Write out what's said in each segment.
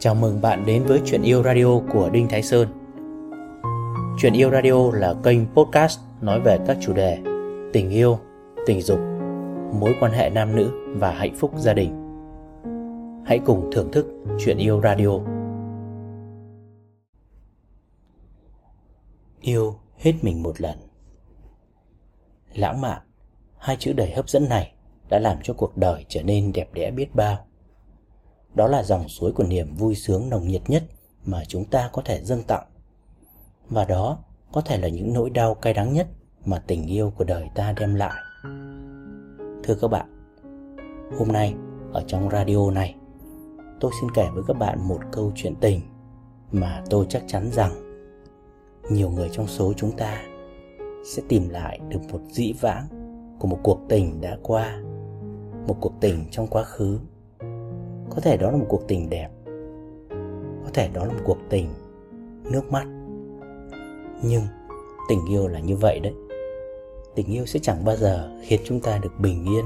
Chào mừng bạn đến với Chuyện Yêu Radio của Đinh Thái Sơn. Chuyện Yêu Radio là kênh podcast nói về các chủ đề tình yêu, tình dục, mối quan hệ nam nữ và hạnh phúc gia đình. Hãy cùng thưởng thức Chuyện Yêu Radio. Yêu hết mình một lần. Lãng mạn, hai chữ đầy hấp dẫn này đã làm cho cuộc đời trở nên đẹp đẽ biết bao đó là dòng suối của niềm vui sướng nồng nhiệt nhất mà chúng ta có thể dâng tặng. Và đó có thể là những nỗi đau cay đắng nhất mà tình yêu của đời ta đem lại. Thưa các bạn, hôm nay ở trong radio này, tôi xin kể với các bạn một câu chuyện tình mà tôi chắc chắn rằng nhiều người trong số chúng ta sẽ tìm lại được một dĩ vãng của một cuộc tình đã qua, một cuộc tình trong quá khứ có thể đó là một cuộc tình đẹp. Có thể đó là một cuộc tình nước mắt. Nhưng tình yêu là như vậy đấy. Tình yêu sẽ chẳng bao giờ khiến chúng ta được bình yên.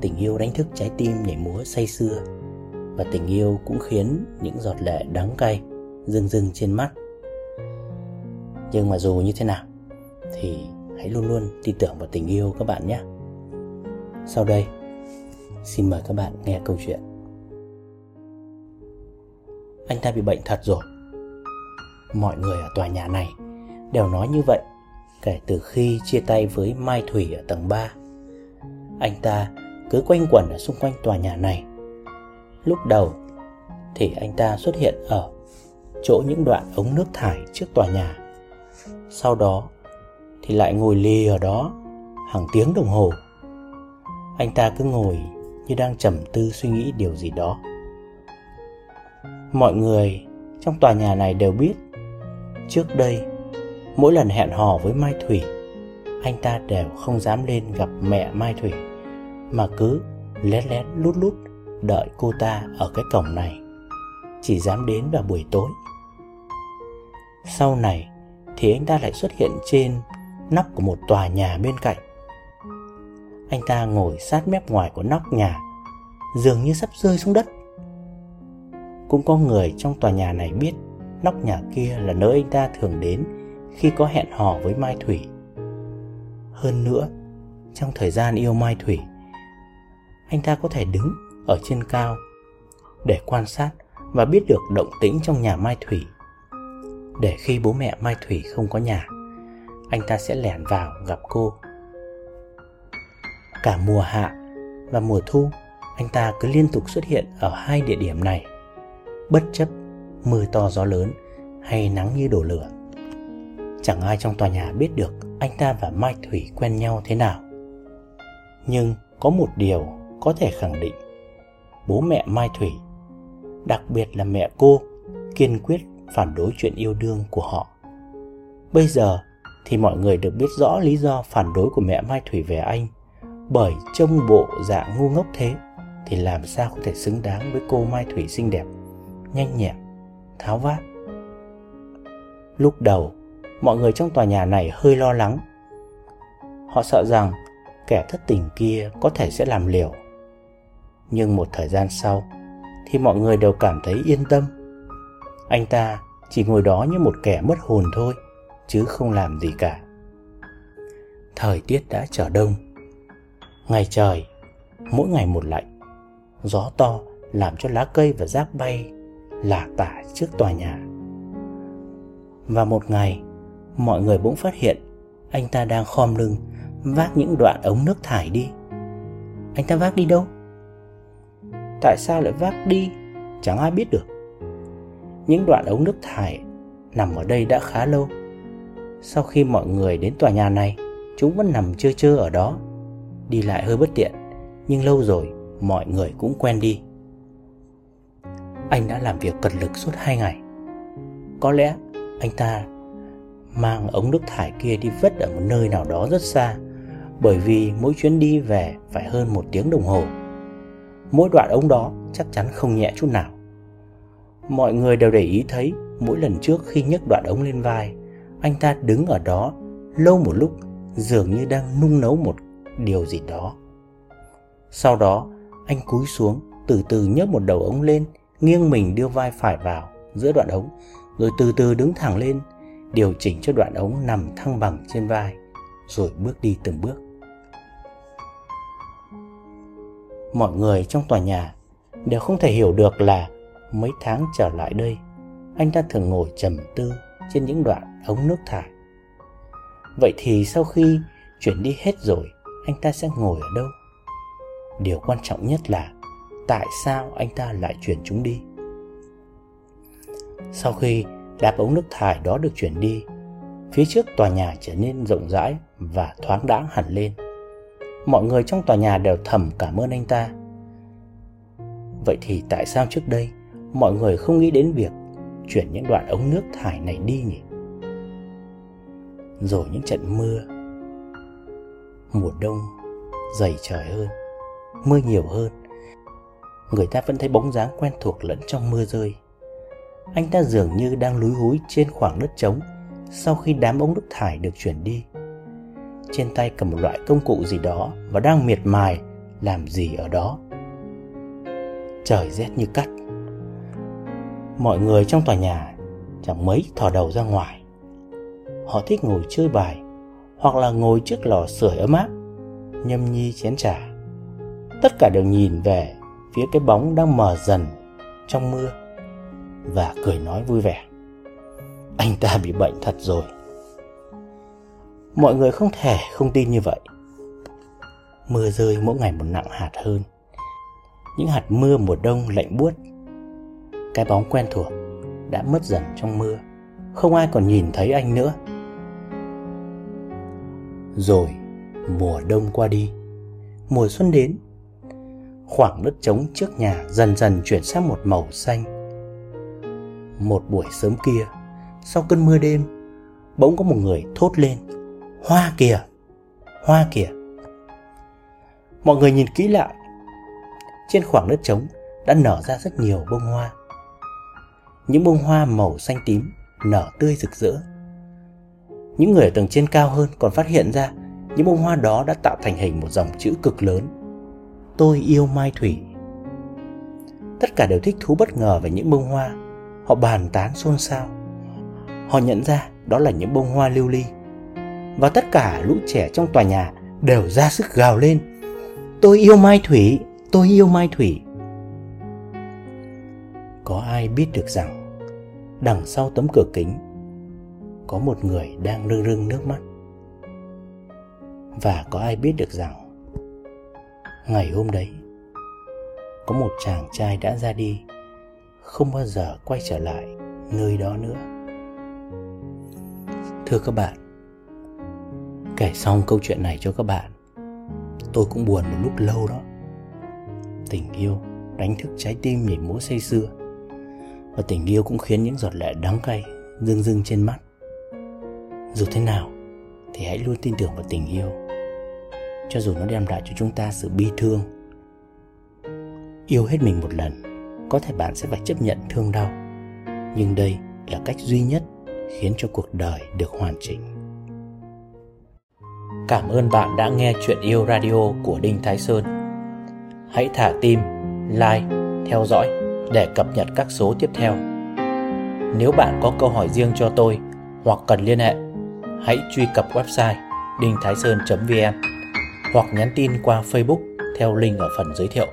Tình yêu đánh thức trái tim nhảy múa say sưa. Và tình yêu cũng khiến những giọt lệ đắng cay rưng rưng trên mắt. Nhưng mà dù như thế nào, thì hãy luôn luôn tin tưởng vào tình yêu các bạn nhé. Sau đây Xin mời các bạn nghe câu chuyện. Anh ta bị bệnh thật rồi. Mọi người ở tòa nhà này đều nói như vậy, Kể từ khi chia tay với Mai Thủy ở tầng 3 Anh ta cứ quanh quẩn ở xung quanh tòa nhà này. Lúc đầu thì anh ta xuất hiện ở chỗ những đoạn ống nước thải trước tòa nhà. Sau đó thì lại ngồi lì ở đó hàng tiếng đồng hồ. Anh ta cứ ngồi như đang trầm tư suy nghĩ điều gì đó. Mọi người trong tòa nhà này đều biết, trước đây, mỗi lần hẹn hò với mai thủy, anh ta đều không dám lên gặp mẹ mai thủy, mà cứ lén lén lút lút đợi cô ta ở cái cổng này, chỉ dám đến vào buổi tối. Sau này thì anh ta lại xuất hiện trên nóc của một tòa nhà bên cạnh. Anh ta ngồi sát mép ngoài của nóc nhà dường như sắp rơi xuống đất. Cũng có người trong tòa nhà này biết nóc nhà kia là nơi anh ta thường đến khi có hẹn hò với mai thủy. Hơn nữa, trong thời gian yêu mai thủy, anh ta có thể đứng ở trên cao để quan sát và biết được động tĩnh trong nhà mai thủy. Để khi bố mẹ mai thủy không có nhà, anh ta sẽ lẻn vào gặp cô. Cả mùa hạ và mùa thu anh ta cứ liên tục xuất hiện ở hai địa điểm này. Bất chấp mưa to gió lớn hay nắng như đổ lửa, chẳng ai trong tòa nhà biết được anh ta và mai thủy quen nhau thế nào. Nhưng có một điều có thể khẳng định, bố mẹ mai thủy, đặc biệt là mẹ cô, kiên quyết phản đối chuyện yêu đương của họ. Bây giờ thì mọi người được biết rõ lý do phản đối của mẹ mai thủy về anh bởi trông bộ dạng ngu ngốc thế thì làm sao có thể xứng đáng với cô mai thủy xinh đẹp, nhanh nhẹn, tháo vát. Lúc đầu, mọi người trong tòa nhà này hơi lo lắng. Họ sợ rằng kẻ thất tình kia có thể sẽ làm liều. Nhưng một thời gian sau, thì mọi người đều cảm thấy yên tâm. Anh ta chỉ ngồi đó như một kẻ mất hồn thôi, chứ không làm gì cả. Thời tiết đã trở đông. Ngày trời, mỗi ngày một lạnh gió to làm cho lá cây và rác bay lả tả trước tòa nhà. Và một ngày, mọi người bỗng phát hiện anh ta đang khom lưng, vác những đoạn ống nước thải đi. Anh ta vác đi đâu? Tại sao lại vác đi? Chẳng ai biết được. Những đoạn ống nước thải nằm ở đây đã khá lâu. Sau khi mọi người đến tòa nhà này, chúng vẫn nằm trơ trơ ở đó. Đi lại hơi bất tiện, nhưng lâu rồi mọi người cũng quen đi. Anh đã làm việc cật lực suốt hai ngày. Có lẽ anh ta mang ống nước thải kia đi vứt ở một nơi nào đó rất xa, bởi vì mỗi chuyến đi về phải hơn một tiếng đồng hồ. Mỗi đoạn ống đó chắc chắn không nhẹ chút nào. Mọi người đều để ý thấy, mỗi lần trước khi nhấc đoạn ống lên vai, anh ta đứng ở đó lâu một lúc, dường như đang nung nấu một điều gì đó. Sau đó anh cúi xuống từ từ nhấc một đầu ống lên, nghiêng mình đưa vai phải vào giữa đoạn ống, rồi từ từ đứng thẳng lên, điều chỉnh cho đoạn ống nằm thăng bằng trên vai, rồi bước đi từng bước. Mọi người trong tòa nhà đều không thể hiểu được là mấy tháng trở lại đây, anh ta thường ngồi trầm tư trên những đoạn ống nước thải. Vậy thì sau khi chuyển đi hết rồi, anh ta sẽ ngồi ở đâu? Điều quan trọng nhất là tại sao anh ta lại chuyển chúng đi? Sau khi đạp ống nước thải đó được chuyển đi, phía trước tòa nhà trở nên rộng rãi và thoáng đãng hẳn lên. Mọi người trong tòa nhà đều thầm cảm ơn anh ta. Vậy thì tại sao trước đây mọi người không nghĩ đến việc chuyển những đoạn ống nước thải này đi nhỉ? Rồi những trận mưa Mùa đông dày trời hơn Mưa nhiều hơn. Người ta vẫn thấy bóng dáng quen thuộc lẫn trong mưa rơi. Anh ta dường như đang lúi húi trên khoảng đất trống Sau khi đám ống nước thải được chuyển đi. Trên tay cầm một loại công cụ gì đó Và đang miệt mài làm gì ở đó. Trời rét như cắt. Mọi người trong tòa nhà chẳng mấy thò đầu ra ngoài. Họ thích ngồi chơi bài Hoặc là ngồi trước lò sưởi ấm áp, Nhâm nhi chén trà. Tất cả đều nhìn về phía cái bóng đang mờ dần trong mưa Và cười nói vui vẻ. Anh ta bị bệnh thật rồi. Mọi người không thể không tin như vậy. Mưa rơi mỗi ngày một nặng hạt hơn. Những hạt mưa mùa đông lạnh buốt. Cái bóng quen thuộc đã mất dần trong mưa. Không ai còn nhìn thấy anh nữa. Rồi mùa đông qua đi. Mùa xuân đến. Khoảng đất trống trước nhà dần dần chuyển sang một màu xanh. Một buổi sớm kia, Sau cơn mưa đêm, Bỗng có một người thốt lên, Hoa kìa Hoa kìa. Mọi người nhìn kỹ lại. Trên khoảng đất trống đã nở ra rất nhiều bông hoa. Những bông hoa màu xanh tím nở tươi rực rỡ. Những người ở tầng trên cao hơn còn phát hiện ra những bông hoa đó đã tạo thành hình một dòng chữ cực lớn. Tôi yêu Mai Thủy. Tất cả đều thích thú bất ngờ về những bông hoa. Họ bàn tán xôn xao. Họ nhận ra đó là những bông hoa lưu ly. Và tất cả lũ trẻ trong tòa nhà đều ra sức gào lên. Tôi yêu Mai Thủy, tôi yêu Mai Thủy. Có ai biết được rằng đằng sau tấm cửa kính có một người đang rưng rưng nước mắt và có ai biết được rằng ngày hôm đấy, có một chàng trai đã ra đi, không bao giờ quay trở lại nơi đó nữa. Thưa các bạn, kể xong câu chuyện này cho các bạn, tôi cũng buồn một lúc lâu đó. Tình yêu đánh thức trái tim nhảy múa say sưa, và tình yêu cũng khiến những giọt lệ đắng cay rưng rưng trên mắt. Dù thế nào thì hãy luôn tin tưởng vào tình yêu cho dù nó đem lại cho chúng ta sự bi thương. Yêu hết mình một lần, có thể bạn sẽ phải chấp nhận thương đau. Nhưng đây là cách duy nhất khiến cho cuộc đời được hoàn chỉnh. Cảm ơn bạn đã nghe chuyện yêu radio của đinh thái sơn. Hãy thả tim, like, theo dõi để cập nhật các số tiếp theo. Nếu bạn có câu hỏi riêng cho tôi hoặc cần liên hệ, hãy truy cập website đinhtháisơn.vn hoặc nhắn tin qua Facebook theo link ở phần giới thiệu.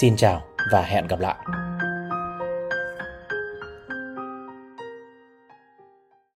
Xin chào và hẹn gặp lại.